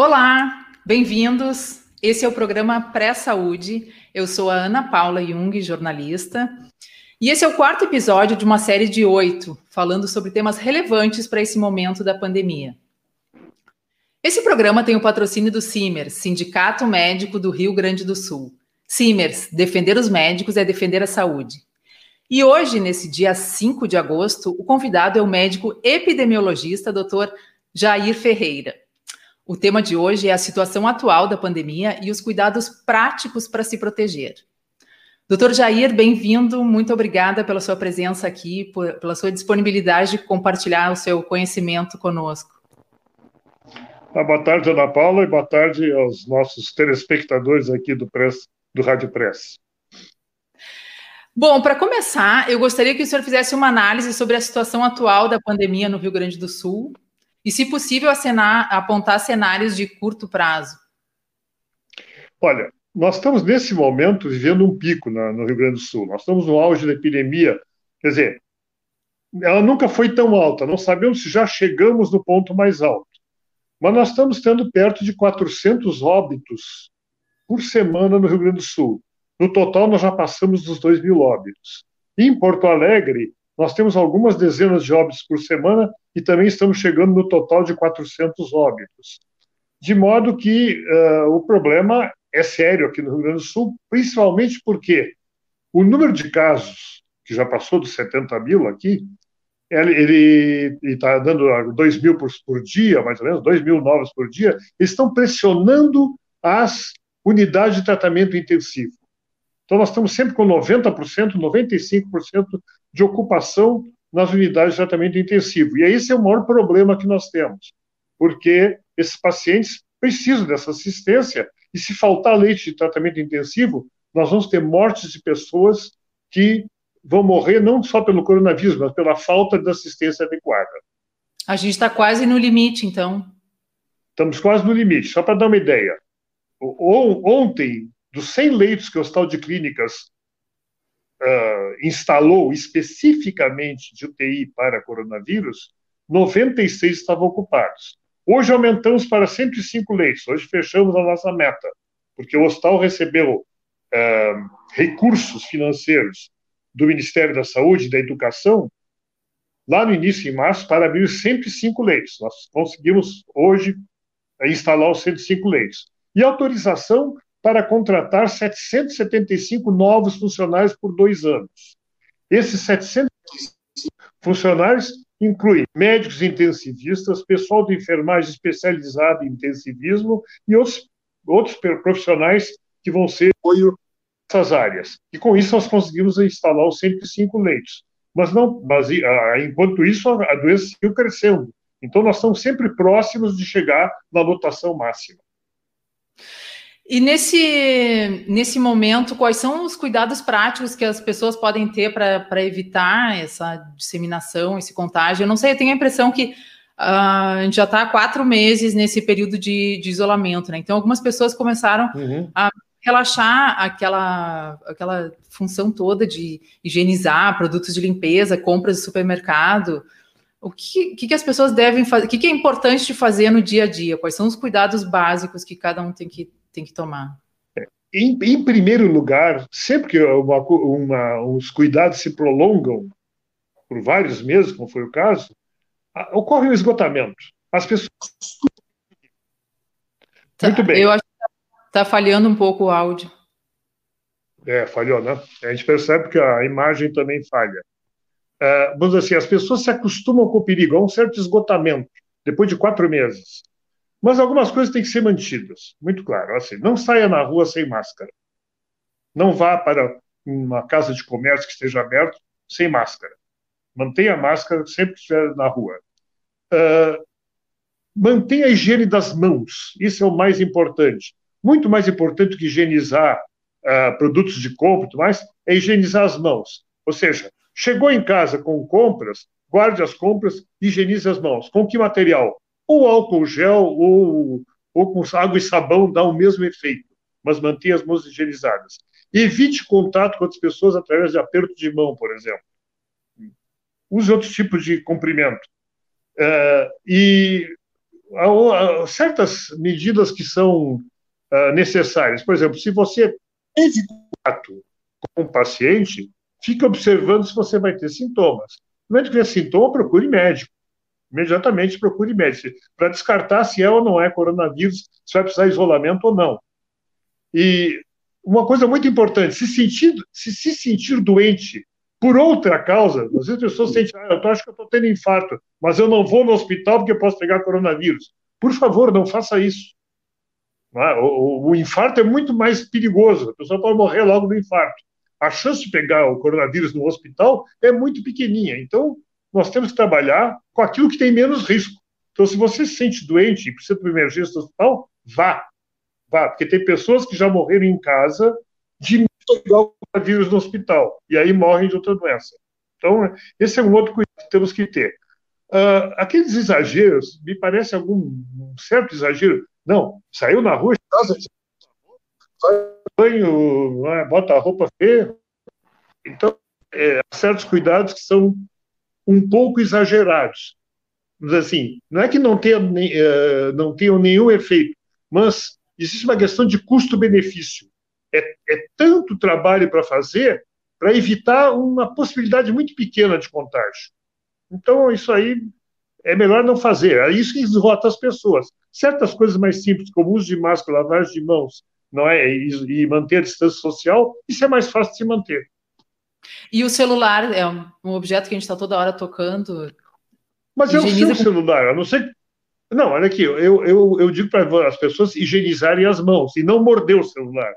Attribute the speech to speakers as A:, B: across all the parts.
A: Olá, bem-vindos. Esse é o programa Pré-Saúde. Eu sou a Ana Paula Jung, jornalista. E esse é o quarto episódio de uma série de oito, falando sobre temas relevantes para esse momento da pandemia. Esse programa tem o patrocínio do CIMERS, Sindicato Médico do Rio Grande do Sul. CIMERS, defender os médicos é defender a saúde. E hoje, nesse dia 5 de agosto, o convidado é o médico epidemiologista Dr. Jair Ferreira. O tema de hoje é a situação atual da pandemia e os cuidados práticos para se proteger. Doutor Jair, bem-vindo, muito obrigada pela sua presença aqui, por, pela sua disponibilidade de compartilhar o seu conhecimento conosco.
B: Ah, boa tarde, Ana Paula, e boa tarde aos nossos telespectadores aqui do, Press, do Rádio Press.
A: Bom, para começar, eu gostaria que o senhor fizesse uma análise sobre a situação atual da pandemia no Rio Grande do Sul, e, se possível, acenar, apontar cenários de curto prazo?
B: Olha, nós estamos nesse momento vivendo um pico na, no Rio Grande do Sul. Nós estamos no auge da epidemia. Quer dizer, ela nunca foi tão alta. Não sabemos se já chegamos no ponto mais alto. Mas nós estamos tendo perto de 400 óbitos por semana no Rio Grande do Sul. No total, nós já passamos dos 2 mil óbitos. E em Porto Alegre, nós temos algumas dezenas de óbitos por semana e também estamos chegando no total de 400 óbitos. De modo que uh, o problema é sério aqui no Rio Grande do Sul, principalmente porque o número de casos, que já passou dos 70 mil aqui, ele está dando 2 mil por, por, dia, mais ou menos, 2 mil novos por dia, eles estão pressionando as unidades de tratamento intensivo. Então, nós estamos sempre com 90%, 95% de ocupação nas unidades de tratamento intensivo. E esse é o maior problema que nós temos, porque esses pacientes precisam dessa assistência e se faltar leite de tratamento intensivo, nós vamos ter mortes de pessoas que vão morrer não só pelo coronavírus, mas pela falta de assistência adequada.
A: A gente está quase no limite, então.
B: Estamos quase no limite. Só para dar uma ideia, ontem dos 100 leitos que o Hospital de Clínicas uh, instalou especificamente de UTI para coronavírus, 96 estavam ocupados. Hoje aumentamos para 105 leitos, hoje fechamos a nossa meta, porque o hospital recebeu uh, recursos financeiros do Ministério da Saúde e da Educação lá no início, em março, para abrir 105 leitos. Nós conseguimos hoje instalar os 105 leitos. E autorização para contratar 775 novos funcionários por dois anos. Esses 775 funcionários incluem médicos intensivistas, pessoal de enfermagem especializado em intensivismo e outros, outros profissionais que vão ser apoio nessas áreas. E com isso nós conseguimos instalar os 105 leitos. Mas não, mas ah, enquanto isso a doença seguiu crescendo. Então nós estamos sempre próximos de chegar na lotação máxima.
A: E nesse, nesse momento, quais são os cuidados práticos que as pessoas podem ter para evitar essa disseminação, esse contágio? Eu não sei, eu tenho a impressão que uh, a gente já está há quatro meses nesse período de, de isolamento, né? Então, algumas pessoas começaram uhum. a relaxar aquela, aquela função toda de higienizar produtos de limpeza, compras de supermercado. O que, que, as pessoas devem fazer? O que, que é importante de fazer no dia a dia? Quais são os cuidados básicos que cada um tem que tem que tomar?
B: Em, em primeiro lugar, sempre que uma, uma, os cuidados se prolongam por vários meses, como foi o caso, ocorre um esgotamento. As pessoas.
A: Tá, Muito bem. Eu acho que está falhando um pouco o áudio.
B: É, falhou, né? A gente percebe que a imagem também falha. Uh, vamos dizer assim, as pessoas se acostumam com o perigo, há um certo esgotamento, depois de quatro meses. Mas algumas coisas têm que ser mantidas, muito claro. Assim, não saia na rua sem máscara. Não vá para uma casa de comércio que esteja aberto sem máscara. Mantenha a máscara sempre que estiver na rua. Uh, mantenha a higiene das mãos. Isso é o mais importante. Muito mais importante que higienizar uh, produtos de compra mais, é higienizar as mãos. Ou seja, chegou em casa com compras, guarde as compras, higienize as mãos. Com que material? Ou álcool gel ou, ou com água e sabão dá o mesmo efeito, mas mantenha as mãos higienizadas. Evite contato com outras pessoas através de aperto de mão, por exemplo. Use outros tipos de cumprimento. Uh, e certas medidas que são uh, necessárias. Por exemplo, se você teve contato com o paciente, fique observando se você vai ter sintomas. No momento que tiver sintoma, procure médico. Imediatamente procure médico, para descartar se é ou não é coronavírus, se vai precisar de isolamento ou não. E uma coisa muito importante, se sentir, se, se sentir doente por outra causa, às vezes as pessoas sentem, ah, eu acho que eu estou tendo infarto, mas eu não vou no hospital porque eu posso pegar coronavírus. Por favor, não faça isso. É? O, infarto é muito mais perigoso, a pessoa pode morrer logo do infarto. A chance de pegar o coronavírus no hospital é muito pequenininha. Então, nós temos que trabalhar com aquilo que tem menos risco. Então, se você se sente doente e precisa de uma emergência no hospital, vá. Vá, porque tem pessoas que já morreram em casa de pegar o coronavírus no hospital e aí morrem de outra doença. Então, esse é um outro cuidado que temos que ter. Uh, aqueles exageros, me parece algum um certo exagero. Não, saiu na rua, casa, banho, é? bota a roupa feia. Então, é, há certos cuidados que são um pouco exagerados. Mas, assim, não é que não, tenha, uh, não tenham nenhum efeito, mas existe uma questão de custo-benefício. É, é tanto trabalho para fazer para evitar uma possibilidade muito pequena de contágio. Então, isso aí é melhor não fazer. É isso que esgota as pessoas. Certas coisas mais simples, como uso de máscara, lavagem de mãos, não é, e manter a distância social, isso é mais fácil de se manter.
A: E o celular é um, objeto que a gente está toda hora tocando.
B: Mas é o seu celular, a não ser. Não, olha aqui, eu, eu, eu digo para as pessoas higienizarem as mãos e não morder o celular,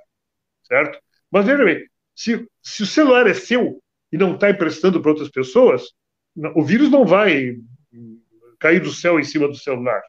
B: certo? Mas veja bem, se, se o celular é seu e não está emprestando para outras pessoas, o vírus não vai cair do céu em cima do celular.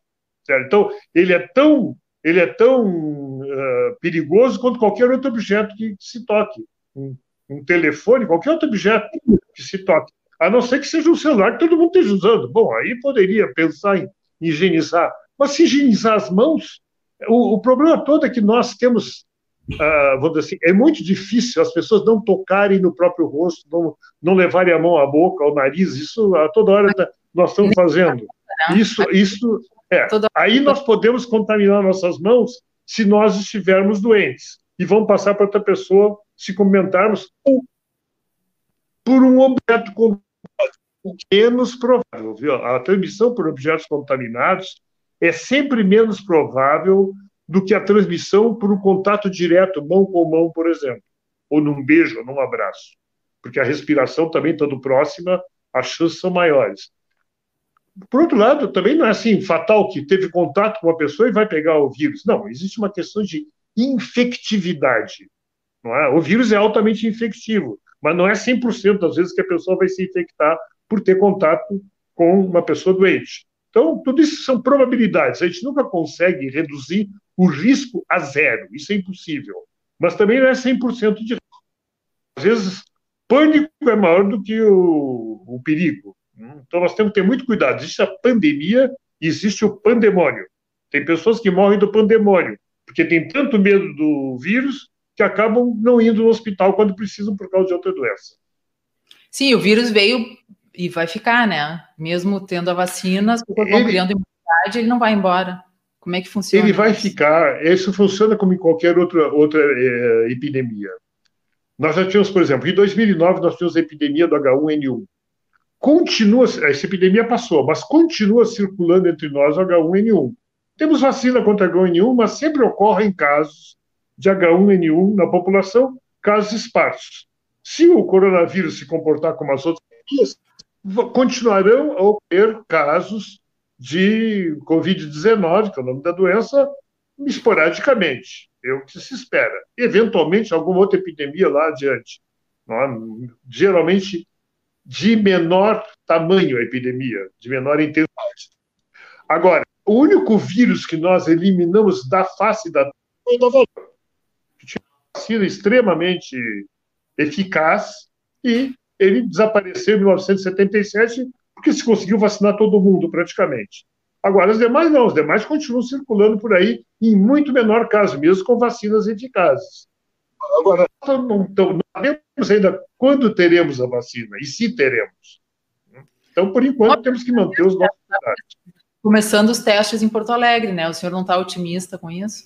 B: Certo? Então, ele é tão, ele é tão uh, perigoso quanto qualquer outro objeto que se toque. Um, um, telefone, qualquer outro objeto que se toque. A não ser que seja um celular que todo mundo esteja usando. Bom, aí poderia pensar em higienizar. Mas se higienizar as mãos, o, o problema todo é que nós temos Uh, vamos dizer assim, é muito difícil as pessoas não tocarem no próprio rosto, não, não levarem a mão à boca, ao nariz, isso a toda hora tá, nós estamos fazendo. Isso, isso é. Aí nós podemos contaminar nossas mãos se nós estivermos doentes e vamos passar para outra pessoa se comentarmos por um objeto menos provável. Viu? A transmissão por objetos contaminados é sempre menos provável do que a transmissão por um contato direto, mão com mão, por exemplo, ou num beijo, ou num abraço, porque a respiração também estando próxima, as chances são maiores. Por outro lado, também não é assim fatal que teve contato com uma pessoa e vai pegar o vírus. Não, existe uma questão de infectividade. Não é? O vírus é altamente infectivo, mas não é 100% das vezes que a pessoa vai se infectar por ter contato com uma pessoa doente. Então, tudo isso são probabilidades. A gente nunca consegue reduzir o risco a zero. Isso é impossível. Mas também não é 100% de risco. Às vezes, pânico é maior do que o, o perigo. Então, nós temos que ter muito cuidado. Existe a pandemia e existe o pandemônio. Tem pessoas que morrem do pandemônio, porque tem tanto medo do vírus que acabam não indo no hospital quando precisam por causa de outra doença.
A: Sim, o vírus veio e vai ficar, né? Mesmo tendo a vacina, as pessoas vão criando imunidade, ele não vai embora. Como é que funciona?
B: Ele vai ficar. Isso funciona como em qualquer outra, outra é, epidemia. Nós já tínhamos, por exemplo, em 2009 nós tínhamos a epidemia do H1N1. Continua, essa epidemia passou, mas continua circulando entre nós o H1N1. Temos vacina contra H1N1, mas sempre ocorrem casos de H1N1 na população, casos esparsos. Se o coronavírus se comportar como as outras continuarão a ocorrer casos de Covid-19, que é o nome da doença, esporadicamente. É o que se espera. Eventualmente, alguma outra epidemia lá adiante. É? Geralmente, de menor tamanho a epidemia, de menor intensidade. Agora, o único vírus que nós eliminamos da face da foi o York, que tinha uma vacina extremamente eficaz e ele desapareceu em 1977 porque se conseguiu vacinar todo mundo praticamente. Agora, os demais não, os demais continuam circulando por aí em muito menor caso, mesmo com vacinas eficazes. Agora, não, não sabemos ainda quando teremos a vacina e se teremos. Então, por enquanto, temos que manter os nossos cuidados.
A: começando os testes em Porto Alegre, né? O senhor não está otimista com isso?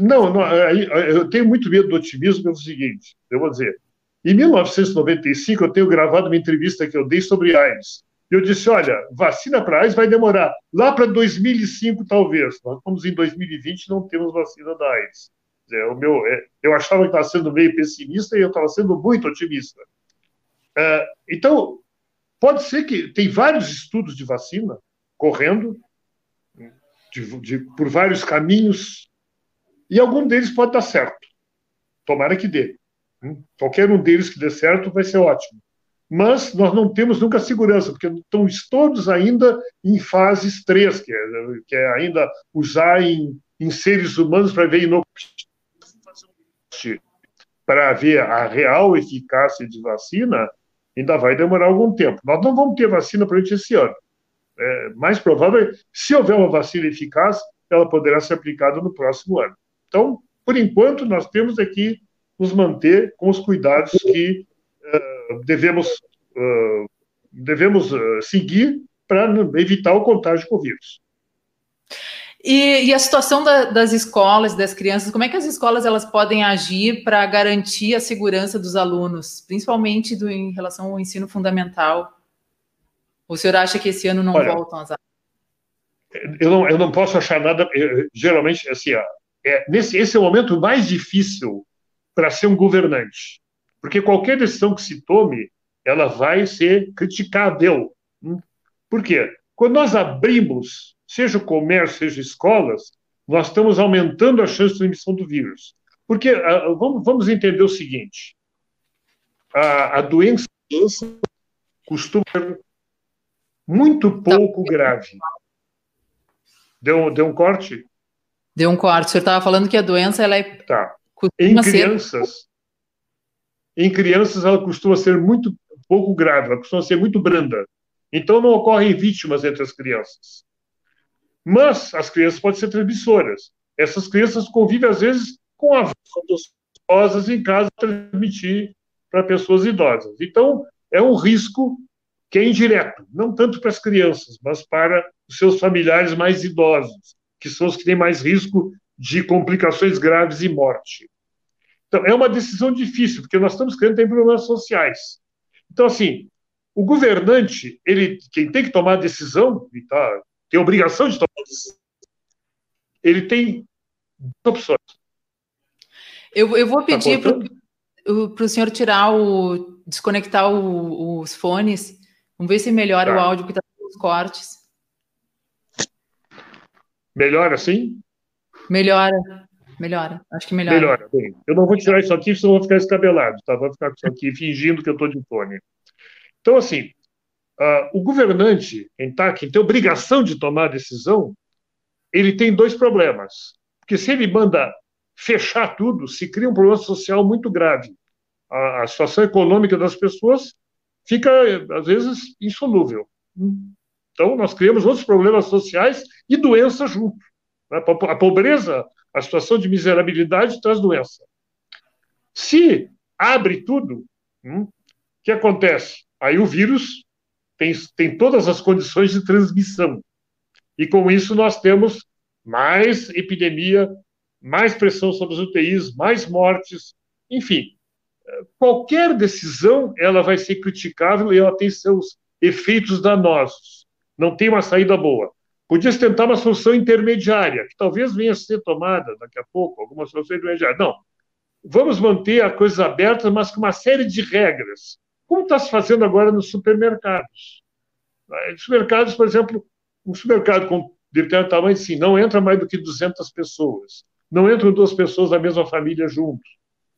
B: Não, não, eu tenho muito medo do otimismo pelo seguinte, eu vou dizer. Em 1995, eu tenho gravado uma entrevista que eu dei sobre AIDS. Eu disse, olha, vacina para AIDS vai demorar. Lá para 2005, talvez. Nós estamos em 2020 não temos vacina da AIDS. É, o meu, é, eu achava que estava sendo meio pessimista e eu estava sendo muito otimista. É, então, pode ser que tem vários estudos de vacina correndo de, de, por vários caminhos e algum deles pode dar certo. Tomara que dê. Qualquer um deles que dê certo vai ser ótimo. Mas nós não temos nunca segurança, porque estão todos ainda em fases 3, que é, que é ainda usar em, em seres humanos para ver para ver a real eficácia de vacina, ainda vai demorar algum tempo. Nós não vamos ter vacina para esse ano. É mais provável, se houver uma vacina eficaz, ela poderá ser aplicada no próximo ano. Então, por enquanto, nós temos aqui nos manter com os cuidados que uh, devemos, uh, devemos uh, seguir para evitar o contágio com o vírus.
A: E, e a situação da, das escolas, das crianças, como é que as escolas elas podem agir para garantir a segurança dos alunos, principalmente do, em relação ao ensino fundamental? O senhor acha que esse ano não Olha, voltam as aulas?
B: Eu não, eu não posso achar nada. Eu, geralmente, assim, é, nesse, esse é o momento mais difícil para ser um governante. Porque qualquer decisão que se tome, ela vai ser criticável. Hum? Por quê? Quando nós abrimos, seja o comércio, seja escolas, nós estamos aumentando a chance de transmissão do vírus. Porque uh, vamos, vamos, entender o seguinte: a, a doença costuma ser muito pouco grave. Deu, deu um corte?
A: Deu um corte. O senhor estava falando que a doença ela é.
B: Tá. Em crianças, ser... em crianças ela costuma ser muito pouco grave, ela costuma ser muito branda. Então não ocorrem vítimas entre as crianças. Mas as crianças podem ser transmissoras. Essas crianças convivem às vezes com avós idosas em casa transmitir para pessoas idosas. Então é um risco que é indireto, não tanto para as crianças, mas para os seus familiares mais idosos que são os que têm mais risco de complicações graves e morte. Então, é uma decisão difícil, porque nós estamos criando problemas sociais. Então, assim, o governante, ele, quem tem que tomar a decisão, e tá, tem obrigação de tomar a decisão, ele tem duas opções.
A: Eu, eu vou tá pedir tá para o senhor tirar o. desconectar o, os fones. Vamos ver se melhora tá. o áudio, que está os cortes.
B: Melhora assim?
A: Melhora. Melhora. Acho que melhora. Melhora.
B: Bem, eu não vou tirar isso aqui, senão eu vou ficar escabelado, tá? Vou ficar isso aqui fingindo que eu estou de fone. Então, assim, uh, o governante, quem, tá, quem tem obrigação de tomar a decisão, ele tem dois problemas. Porque se ele manda fechar tudo, se cria um problema social muito grave. A, a situação econômica das pessoas fica, às vezes, insolúvel. Então, nós criamos outros problemas sociais e doença junto. Né? A pobreza, a situação de miserabilidade traz doença. Se abre tudo, hum, o que acontece? Aí o vírus tem, tem todas as condições de transmissão. E com isso nós temos mais epidemia, mais pressão sobre os UTIs, mais mortes, enfim. Qualquer decisão ela vai ser criticável e ela tem seus efeitos danosos não tem uma saída boa. Podia tentar uma solução intermediária, que talvez venha a ser tomada daqui a pouco, alguma solução intermediária. Não. Vamos manter as coisas abertas, mas com uma série de regras, como está se fazendo agora nos supermercados. Nos supermercados, por exemplo, um supermercado com determinado tamanho, sim, não entra mais do que 200 pessoas. Não entram duas pessoas da mesma família juntos.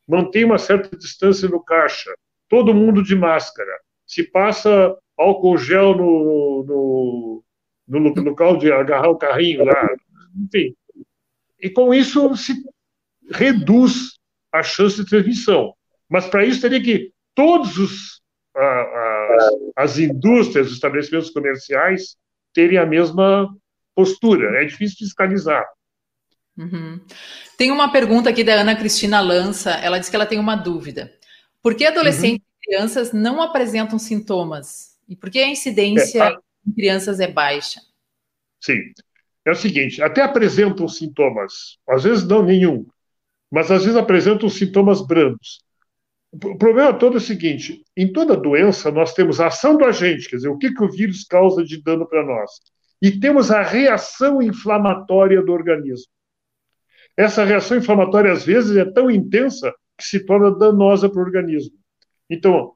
B: Mantém uma certa distância no caixa. Todo mundo de máscara. Se passa álcool gel no, no, no, local de agarrar o carrinho lá, enfim. E com isso se reduz a chance de transmissão. Mas para isso teria que todos os as, as indústrias, os estabelecimentos comerciais terem a mesma postura. É difícil fiscalizar.
A: Uhum. Tem uma pergunta aqui da Ana Cristina Lança. Ela diz que ela tem uma dúvida. Por que adolescentes uhum. e crianças não apresentam sintomas? E por que a incidência é, a... em crianças é baixa?
B: Sim. É o seguinte, até apresentam sintomas, às vezes não nenhum, mas às vezes apresentam sintomas brandos. O problema todo é o seguinte: em toda doença, nós temos a ação do agente, quer dizer, o que, que o vírus causa de dano para nós, e temos a reação inflamatória do organismo. Essa reação inflamatória, às vezes, é tão intensa que se torna danosa para o organismo. Então,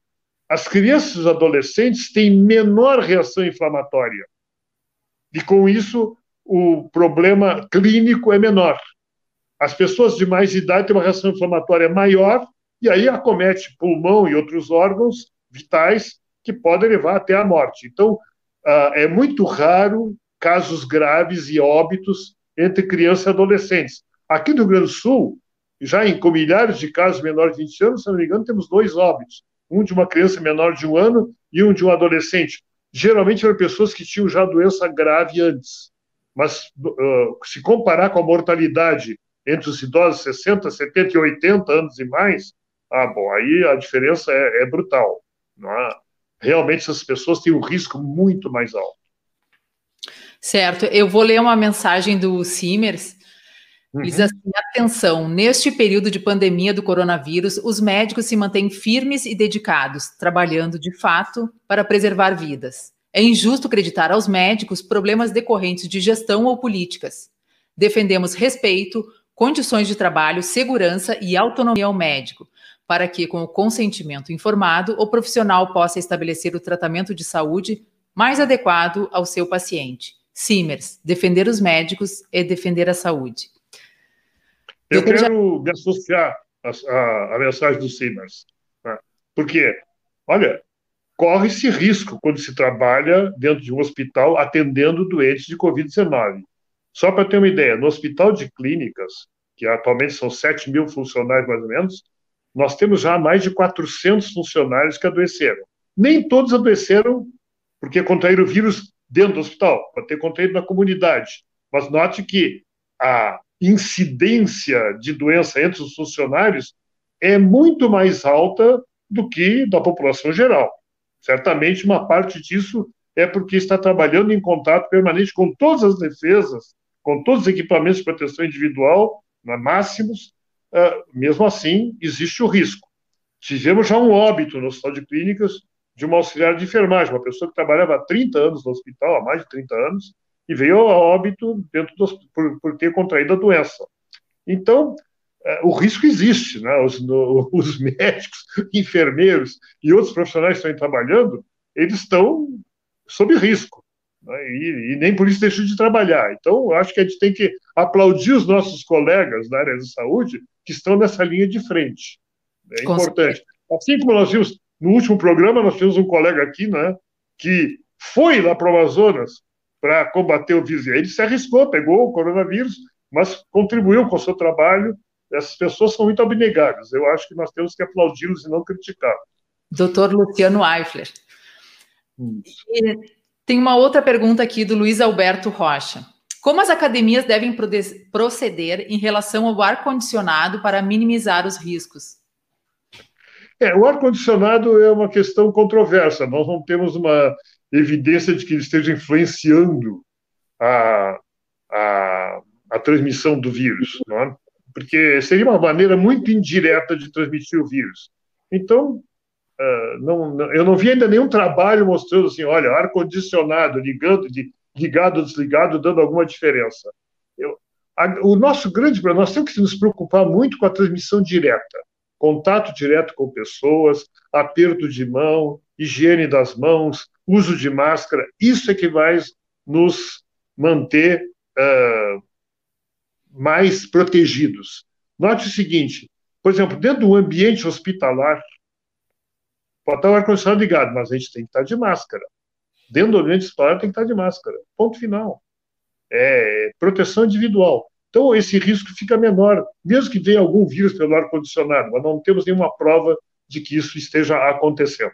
B: as crianças e adolescentes têm menor reação inflamatória. E, com isso, o problema clínico é menor. As pessoas de mais idade têm uma reação inflamatória maior e aí acomete pulmão e outros órgãos vitais que podem levar até a morte. Então, ah, é muito raro casos graves e óbitos entre crianças e adolescentes. Aqui no Rio Grande do Sul, já em, com milhares de casos menores de 20 anos, se não me engano, temos dois óbitos. Um de uma criança menor de um ano e um de um adolescente. Geralmente eram pessoas que tinham já doença grave antes. Mas uh, se comparar com a mortalidade entre os idosos 60, 70 e 80 anos e mais, ah, bom, aí a diferença é, é brutal. É? Realmente essas pessoas têm um risco muito mais alto.
A: Certo. Eu vou ler uma mensagem do Simers. Uhum. Diz assim: atenção, neste período de pandemia do coronavírus, os médicos se mantêm firmes e dedicados, trabalhando de fato para preservar vidas. É injusto acreditar aos médicos problemas decorrentes de gestão ou políticas. Defendemos respeito, condições de trabalho, segurança e autonomia ao médico, para que, com o consentimento informado, o profissional possa estabelecer o tratamento de saúde mais adequado ao seu paciente. Simers, defender os médicos e defender a saúde.
B: Eu quero me associar à, mensagem do Simers, né? porque, olha, corre-se risco quando se trabalha dentro de um hospital atendendo doentes de Covid-19. Só para ter uma ideia, no hospital de clínicas, que atualmente são 7 mil funcionários mais ou menos, nós temos já mais de 400 funcionários que adoeceram. Nem todos adoeceram porque contraíram o vírus dentro do hospital, pode ter contraído na comunidade. Mas note que a incidência de doença entre os funcionários é muito mais alta do que da população geral. Certamente uma parte disso é porque está trabalhando em contato permanente com todas as defesas, com todos os equipamentos de proteção individual, na máximos, uh, mesmo assim, existe o risco. Tivemos já um óbito no Hospital de Clínicas de uma auxiliar de enfermagem, uma pessoa que trabalhava há 30 anos no hospital, há mais de 30 anos, e veio a óbito dentro por, por ter contraído a doença. Então, uh, o risco existe, né? Os, no, os médicos, enfermeiros e outros profissionais que estão trabalhando, eles estão sob risco. Né? E, e, nem por isso deixam de trabalhar. Então, acho que a gente tem que aplaudir os nossos colegas da área de saúde que estão nessa linha de frente. É Com importante. Certeza. Assim como nós vimos no último programa, nós tínhamos um colega aqui, né, que foi lá para o Amazonas para combater o vírus. Ele se arriscou, pegou o coronavírus, mas contribuiu com o seu trabalho. Essas pessoas são muito abnegadas. Eu acho que nós temos que aplaudi-los e não criticá-los.
A: Doutor Luciano Eifler. Tem uma outra pergunta aqui do Luiz Alberto Rocha. Como as academias devem proceder em relação ao ar-condicionado para minimizar os riscos?
B: É, o ar-condicionado é uma questão controversa. Nós não temos uma evidência de que ele esteja influenciando a, a, a transmissão do vírus, não é? porque seria uma maneira muito indireta de transmitir o vírus. Então, Uh, não, não, eu não vi ainda nenhum trabalho mostrando assim, olha, ar-condicionado ligando, de, ligado, desligado, dando alguma diferença. Eu, a, o nosso grande problema, nós temos que nos preocupar muito com a transmissão direta, contato direto com pessoas, aperto de mão, higiene das mãos, uso de máscara, isso é que vai nos manter uh, mais protegidos. Note o seguinte, por exemplo, dentro do ambiente hospitalar, Pode estar o ar-condicionado ligado, mas a gente tem que estar de máscara. Dentro do ambiente escolar tem que estar de máscara. Ponto final. É proteção individual. Então, esse risco fica menor, mesmo que venha algum vírus pelo ar-condicionado, mas não temos nenhuma prova de que isso esteja acontecendo.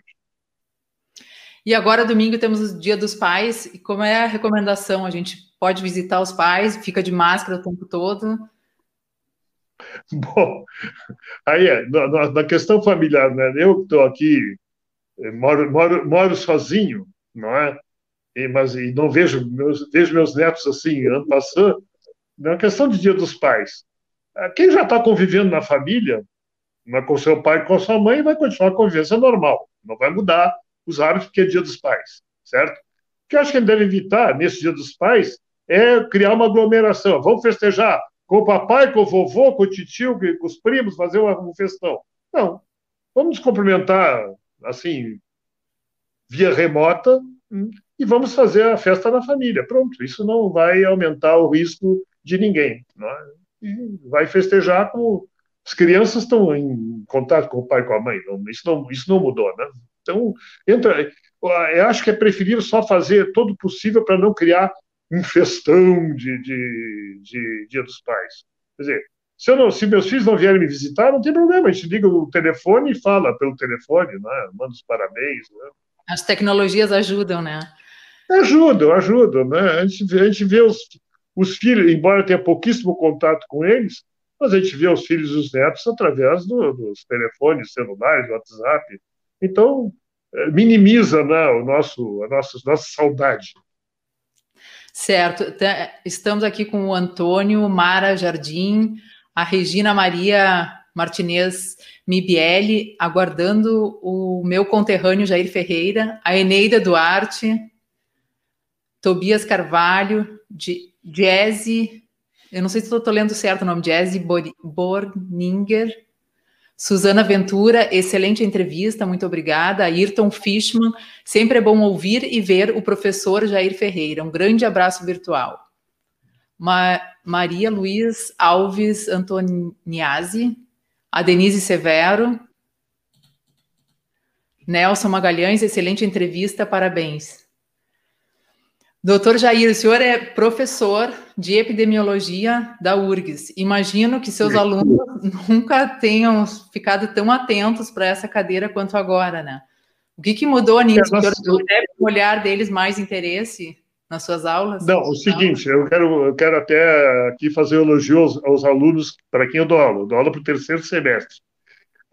A: E agora, domingo, temos o Dia dos Pais. E como é a recomendação? A gente pode visitar os pais, fica de máscara o tempo todo?
B: Bom, aí é, na, na questão familiar, né? Eu estou aqui moro, moro, moro sozinho, não é? e, mas e não vejo meus, vejo meus netos assim, ano passando, na questão de Dia dos Pais. Ah, quem já está convivendo na família, né, com seu pai e com sua mãe, vai continuar a convivência normal, não vai mudar os hábitos porque é Dia dos Pais, certo? O que eu acho que ele deve evitar nesse Dia dos Pais é criar uma aglomeração. Vamos festejar com o papai, com o vovô, com o tio, com os primos, fazer um festão. Não. Vamos nos cumprimentar, assim, via remota hum, e vamos fazer a festa na família. Pronto. Isso não vai aumentar o risco de ninguém. É? E vai festejar com. As crianças estão em contato com o pai e com a mãe. Não, isso, não, isso não mudou, né? Então, entra. Eu acho que é preferível só fazer todo o possível para não criar um festão de, de, de Dia dos Pais. Quer dizer, se, não, se, meus filhos não vierem me visitar, não tem problema, a gente liga o telefone e fala pelo telefone, né? manda os parabéns. Né?
A: As tecnologias ajudam, né?
B: Ajudam, ajudam. Né? A, gente, a gente vê os, os filhos, embora tenha pouquíssimo contato com eles, mas a gente vê os filhos e os netos através do, dos telefones celulares, WhatsApp. Então, eh, minimiza né, o nosso, a nossa, nossa saudade.
A: Certo. Estamos aqui com o Antônio Mara Jardim, a Regina Maria Martinez Mibielli, aguardando o meu conterrâneo Jair Ferreira, a Eneida Duarte, Tobias Carvalho, Jazzy, eu não sei se estou lendo certo o nome, Jazzy Borninger, Suzana Ventura, excelente entrevista, muito obrigada. Ayrton Fishman, sempre é bom ouvir e ver o professor Jair Ferreira. Um grande abraço virtual. Ma Maria Luiz Alves Antoniazzi, a Denise Severo, Nelson Magalhães, excelente entrevista, parabéns. Doutor Jair, o senhor é professor de epidemiologia da URGS. Imagino que seus alunos nunca tenham ficado tão atentos para essa cadeira quanto agora, né? O que, que mudou nisso? É, o senhor deve olhar deles mais interesse nas suas aulas?
B: Não, o seguinte, eu quero, eu quero até aqui fazer elogio aos, aos alunos para quem eu dou aula. Eu dou aula para o terceiro semestre.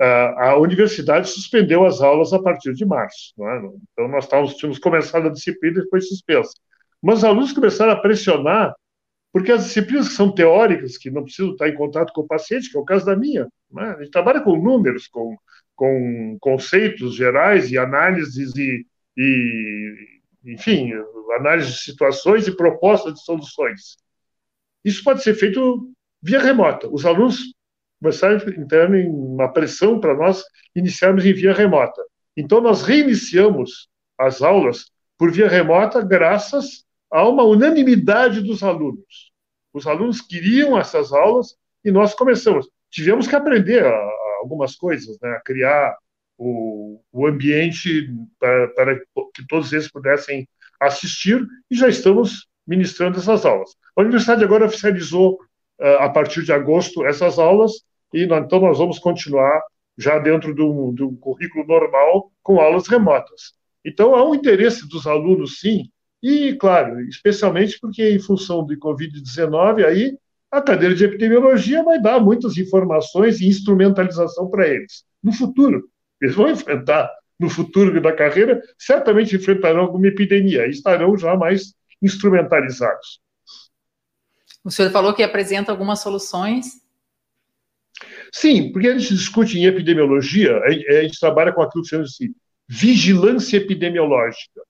B: Uh, a universidade suspendeu as aulas a partir de março. É? Então, nós távamos, tínhamos começado a disciplina e foi suspensa. Mas os alunos começaram a pressionar, porque as disciplinas que são teóricas, que não precisam estar em contato com o paciente, que é o caso da minha, né? a gente trabalha com números, com, com conceitos gerais e análises e, e, enfim, análise de situações e propostas de soluções. Isso pode ser feito via remota. Os alunos começaram entrar em uma pressão para nós iniciarmos em via remota. Então, nós reiniciamos as aulas por via remota, graças há uma unanimidade dos alunos. Os alunos queriam essas aulas e nós começamos. Tivemos que aprender a, a algumas coisas, né? a criar o, o ambiente para, para, que todos eles pudessem assistir e já estamos ministrando essas aulas. A universidade agora oficializou, uh, a partir de agosto, essas aulas e nós, então nós vamos continuar já dentro do, do currículo normal com aulas remotas. Então, há um interesse dos alunos, sim, e, claro, especialmente porque, em função do Covid-19, aí a cadeira de epidemiologia vai dar muitas informações e instrumentalização para eles. No futuro, eles vão enfrentar, no futuro da carreira, certamente enfrentarão alguma epidemia e estarão já mais instrumentalizados.
A: O senhor falou que apresenta algumas soluções.
B: Sim, porque a gente discute em epidemiologia, a gente trabalha com aquilo que chama-se vigilância epidemiológica.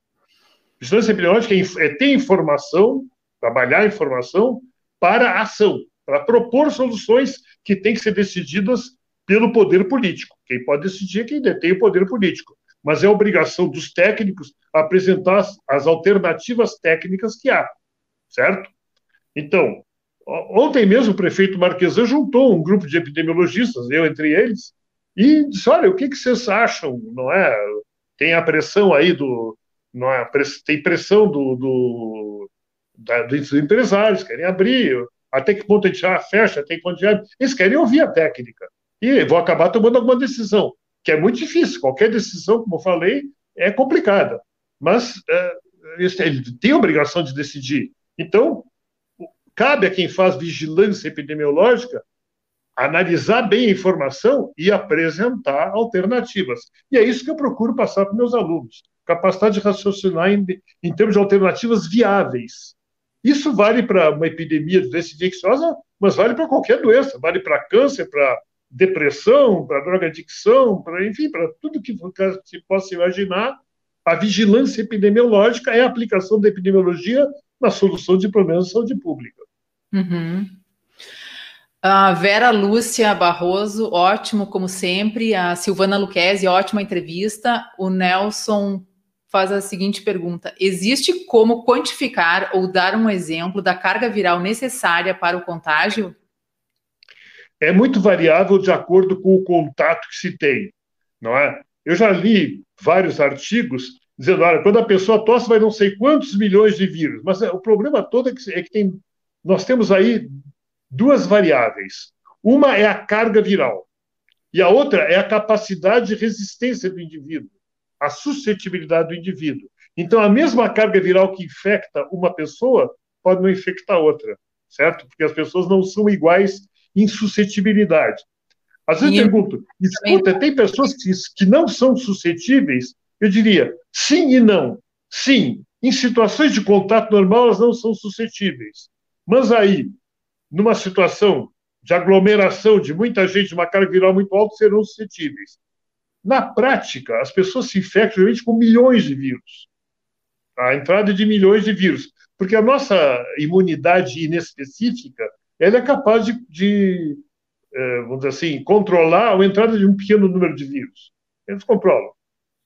B: Vigilância epidemiológica é, ter informação, trabalhar informação para ação, para propor soluções que têm que ser decididas pelo poder político. Quem pode decidir é quem detém o poder político. Mas é obrigação dos técnicos apresentar as alternativas técnicas que há, certo? Então, ontem mesmo o prefeito Marquesan juntou um grupo de epidemiologistas, eu entre eles, e disse: olha, o que, que vocês acham, não é? tem a pressão aí do. Não é, tem pressão do, do da, dos empresários, querem abrir, até que ponto a gente já fecha, até que ponto já. Eles querem ouvir a técnica. E vão acabar tomando alguma decisão, que é muito difícil. Qualquer decisão, como eu falei, é complicada. Mas é, ele tem a obrigação de decidir. Então, cabe a quem faz vigilância epidemiológica analisar bem a informação e apresentar alternativas. E é isso que eu procuro passar para meus alunos. Capacidade de raciocinar em, em termos de alternativas viáveis. Isso vale para uma epidemia de doença infecciosa, mas vale para qualquer doença, vale para câncer, para depressão, para drogadicção, para enfim, para tudo que se possa imaginar. A vigilância epidemiológica é a aplicação da epidemiologia na solução de problemas de saúde pública.
A: Uhum. A Vera Lúcia Barroso, ótimo como sempre. A Silvana Luquezzi, ótima entrevista. O Nelson faz a seguinte pergunta: Existe como quantificar ou dar um exemplo da carga viral necessária para o contágio?
B: É muito variável de acordo com o contato que se tem, não é? Eu já li vários artigos dizendo, olha, quando a pessoa tosse vai não sei quantos milhões de vírus, mas o problema todo é que, é que tem, nós temos aí duas variáveis. Uma é a carga viral e a outra é a capacidade de resistência do indivíduo a suscetibilidade do indivíduo. Então, a mesma carga viral que infecta uma pessoa pode não infectar outra, certo? Porque as pessoas não são iguais em suscetibilidade. Às vezes eu pergunto, escuta, tem pessoas que, que não são suscetíveis? Eu diria, sim e não. Sim, em situações de contato normal elas não são suscetíveis. Mas aí, numa situação de aglomeração de muita gente, uma carga viral muito alta, serão suscetíveis. Na prática, as pessoas se infectam geralmente com milhões de vírus. A entrada de milhões de vírus. Porque a nossa imunidade inespecífica ela é capaz de, de é, vamos dizer assim, controlar a entrada de um pequeno número de vírus. Eles controlam.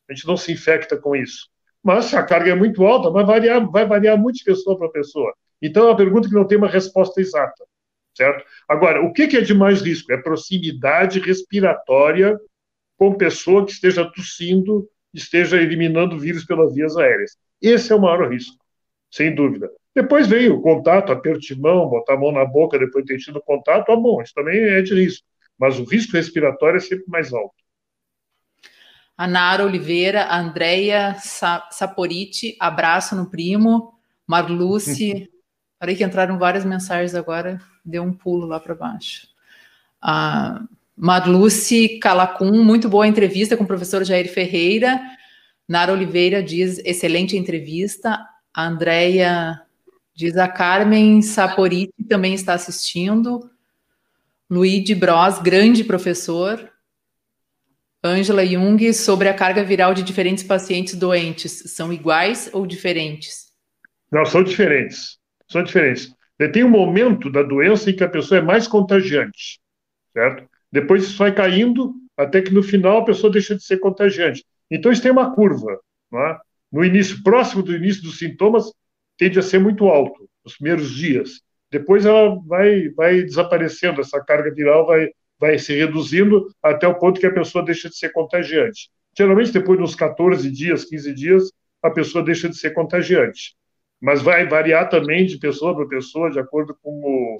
B: A gente não se infecta com isso. Mas se a carga é muito alta, vai variar, vai variar muito de pessoa para pessoa. Então, é uma pergunta que não tem uma resposta exata, certo? Agora, o que é de mais risco? É proximidade respiratória com pessoa que esteja tossindo, esteja eliminando vírus pelas vias aéreas. Esse é o maior risco, sem dúvida. Depois vem o contato, aperto de mão, botar a mão na boca depois de ter tido contato, ah, bom, isso também é de risco. Mas o risco respiratório é sempre mais alto.
A: A Nara Oliveira, a Andrea Saporiti, abraço no primo. Marluce, parei que entraram várias mensagens agora, deu um pulo lá para baixo. Ah, Marluce Calacum, muito boa entrevista com o professor Jair Ferreira. Nara Oliveira diz, excelente entrevista. A Andrea diz, a Carmen Saporiti também está assistindo. Luigi Bros, grande professor. Ângela Jung, sobre a carga viral de diferentes pacientes doentes, são iguais ou diferentes?
B: Não, são diferentes. São diferentes. Tem um momento da doença em que a pessoa é mais contagiante, certo? Depois isso vai caindo, até que no final a pessoa deixa de ser contagiante. Então isso tem uma curva. É? No início, próximo do início dos sintomas, tende a ser muito alto, nos primeiros dias. Depois ela vai, vai desaparecendo, essa carga viral vai, vai se reduzindo até o ponto que a pessoa deixa de ser contagiante. Geralmente, depois de uns 14 dias, 15 dias, a pessoa deixa de ser contagiante. Mas vai variar também de pessoa para pessoa, de acordo com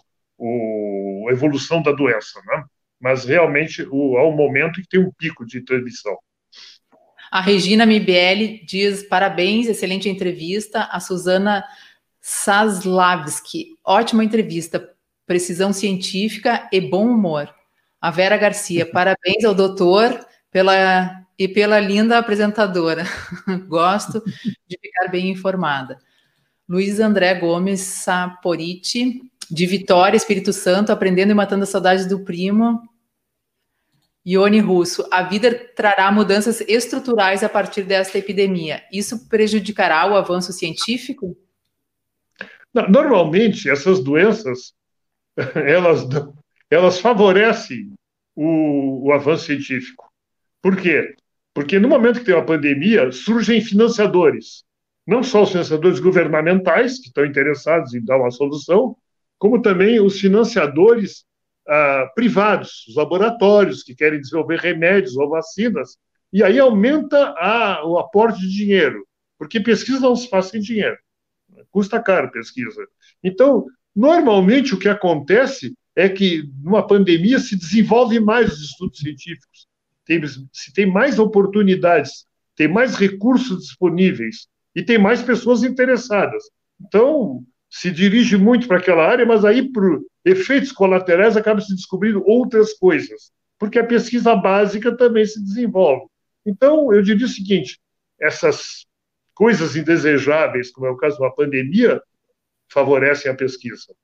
B: a evolução da doença. Né? Mas realmente o, há um momento que tem um pico de transmissão.
A: A Regina Mibeli diz parabéns, excelente entrevista. A Suzana Saslavski, ótima entrevista, precisão científica e bom humor. A Vera Garcia, parabéns ao doutor pela e pela linda apresentadora. Gosto de ficar bem informada. Luiz André Gomes Saporiti, de Vitória, Espírito Santo, aprendendo e matando a saudade do primo. Ione Russo, a vida trará mudanças estruturais a partir desta epidemia. Isso prejudicará o avanço científico?
B: Normalmente, essas doenças, elas, elas favorecem o, o avanço científico. Por quê? Porque no momento que tem uma pandemia, surgem financiadores. Não só os financiadores governamentais, que estão interessados em dar uma solução, como também os financiadores ah, privados, os laboratórios que querem desenvolver remédios ou vacinas, e aí aumenta a, o aporte de dinheiro, porque pesquisa não se faz sem dinheiro, custa caro pesquisa. Então, normalmente o que acontece é que numa pandemia se desenvolve mais os estudos científicos, tem, se tem mais oportunidades, tem mais recursos disponíveis e tem mais pessoas interessadas. Então, se dirige muito para aquela área, mas aí, por efeitos colaterais, acaba se descobrindo outras coisas, porque a pesquisa básica também se desenvolve. Então, eu diria o seguinte: essas coisas indesejáveis, como é o caso de uma pandemia, favorecem a pesquisa.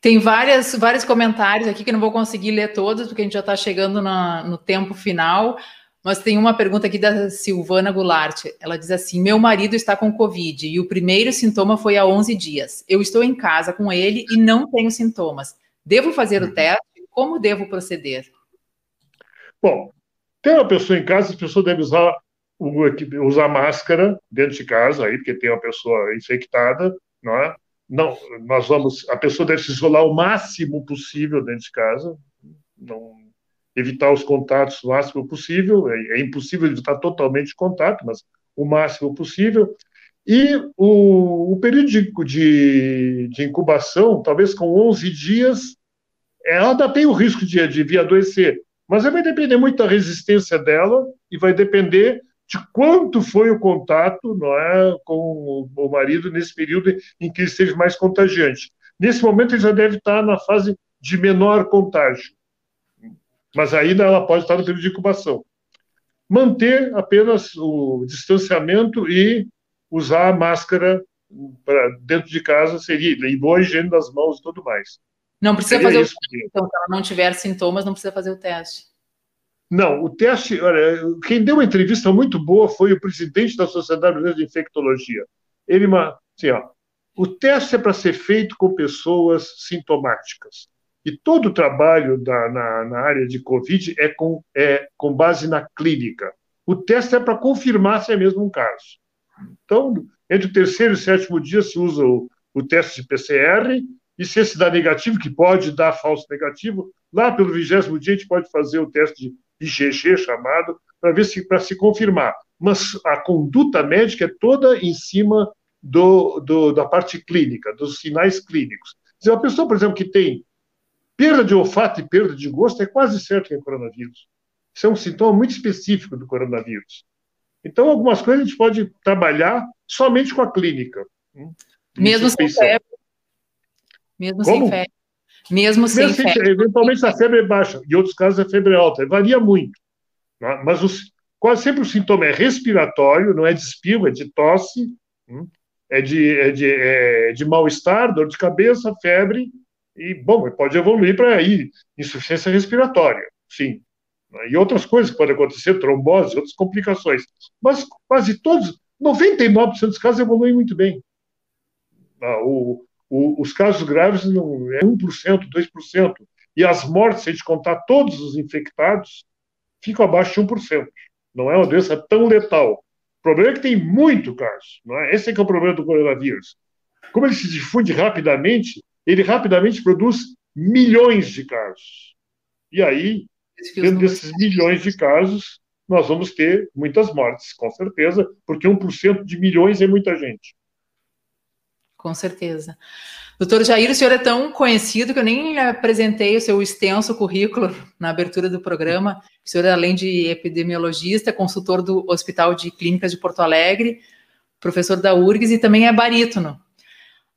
A: Tem várias, vários comentários aqui que não vou conseguir ler todos, porque a gente já está chegando na, no tempo final. Mas tem uma pergunta aqui da Silvana Goulart. Ela diz assim: Meu marido está com Covid e o primeiro sintoma foi há 11 dias. Eu estou em casa com ele e não tenho sintomas. Devo fazer o uhum. teste? Como devo proceder?
B: Bom, tem uma pessoa em casa, a pessoa deve usar, usar máscara dentro de casa, aí, porque tem uma pessoa infectada, não é? Não, nós vamos, a pessoa deve se isolar o máximo possível dentro de casa, não evitar os contatos o máximo possível, é, é impossível evitar totalmente contato, mas o máximo possível, e o, o período de, de, incubação, talvez com 11 dias, ela ainda tem o risco de, de vir adoecer, mas vai depender muito da resistência dela e vai depender de quanto foi o contato não é, com o marido nesse período em que ele esteve mais contagiante. Nesse momento, ele já deve estar na fase de menor contágio, mas ainda ela pode estar no período de incubação. Manter apenas o distanciamento e usar a máscara para dentro de casa seria, e boa higiene das mãos e tudo mais.
A: Não precisa Seria fazer o teste, então, se ela não tiver sintomas, não precisa fazer o teste.
B: Não, o teste, olha, quem deu uma entrevista muito boa foi o presidente da Sociedade Brasileira de Infectologia. Ele, assim, ó, o teste é para ser feito com pessoas sintomáticas. E todo o trabalho da, na, na, área de Covid é com, é com base na clínica. O teste é para confirmar se é mesmo um caso. Então, entre o terceiro e o sétimo dia se usa o, o teste de PCR e se esse dá negativo, que pode dar falso negativo, lá pelo vigésimo dia a gente pode fazer o teste de IgG chamado, para ver se para se confirmar. Mas a conduta médica é toda em cima do, do, da parte clínica, dos sinais clínicos. Se uma pessoa, por exemplo, que tem perda de olfato e perda de gosto, é quase certo que é coronavírus. Isso é um sintoma muito específico do coronavírus. Então, algumas coisas a gente pode trabalhar somente com a clínica.
A: Hum, Mesmo sem febre, mesmo Como? sem febre. Mesmo sem Mesmo febre.
B: Eventualmente a febre é baixa, em outros casos a febre é alta, varia muito. Né? Mas os, quase sempre o sintoma é respiratório, não é de espirro, é de tosse, hum? é de, é de, é de mal-estar, dor de cabeça, febre, e, bom, pode evoluir para aí insuficiência respiratória, sim. E outras coisas que podem acontecer, trombose, outras complicações. Mas quase todos, 99% dos casos evoluem muito bem. Ah, o, o, os casos graves não é 1%, 2%. E as mortes, se a gente contar todos os infectados, ficam abaixo de 1%. Não é uma doença tão letal. O problema é que tem muito caso. Não é? Esse é que é o problema do coronavírus. Como ele se difunde rapidamente, ele rapidamente produz milhões de casos. E aí, dentro desses milhões de casos, nós vamos ter muitas mortes, com certeza, porque 1% de milhões é muita gente.
A: Com certeza. Doutor Jair, o senhor é tão conhecido que eu nem apresentei o seu extenso currículo na abertura do programa. O senhor, além de epidemiologista, consultor do Hospital de Clínicas de Porto Alegre, professor da URGS e também é barítono.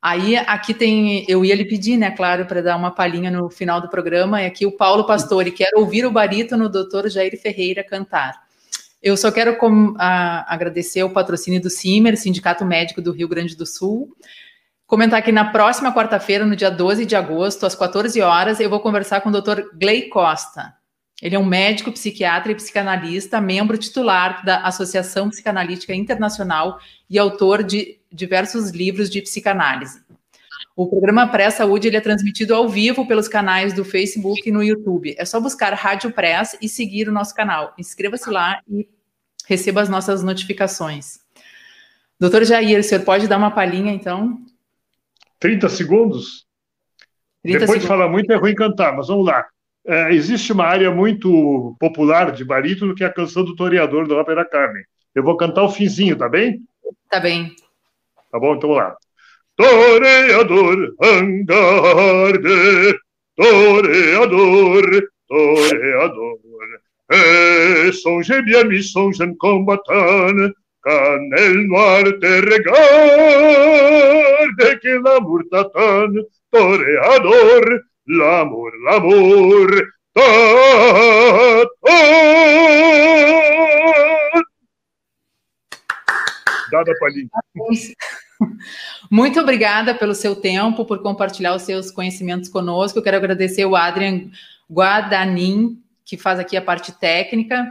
A: Aí, aqui tem, eu ia lhe pedir, né, claro, para dar uma palhinha no final do programa, é aqui o Paulo Pastore, quer ouvir o barítono doutor Jair Ferreira cantar. Eu só quero com, a, agradecer o patrocínio do CIMER, Sindicato Médico do Rio Grande do Sul, comentar que na próxima quarta-feira, no dia 12 de agosto, às 14 horas, eu vou conversar com o Dr. Gley Costa. Ele é um médico, psiquiatra e psicanalista, membro titular da Associação Psicanalítica Internacional e autor de diversos livros de psicanálise. O programa Pré-Saúde é transmitido ao vivo pelos canais do Facebook e no YouTube. É só buscar Rádio Press e seguir o nosso canal. Inscreva-se lá e receba as nossas notificações. Doutor Jair, o senhor pode dar uma palhinha, então?
B: 30 segundos? 30 Depois segundos. de falar muito é ruim cantar, mas vamos lá. É, existe uma área muito popular de barítono que é a canção do toreador da Ópera Carmen. Eu vou cantar o finzinho, tá bem?
A: Tá bem.
B: Tá bom, então vamos lá. Toreador, angarde, toreador, toreador. Et songez bien, mi songe combattant, Canel noir te regarde que l'amour t'attend, toreador, l'amour, l'amour t'attend. Dada Palim.
A: Muito obrigada pelo seu tempo, por compartilhar os seus conhecimentos conosco. Eu quero agradecer o Adrian Guadanin, que faz aqui a parte técnica.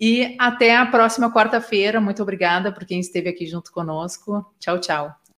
A: E até a próxima quarta-feira. Muito obrigada por quem esteve aqui junto conosco. Tchau, tchau.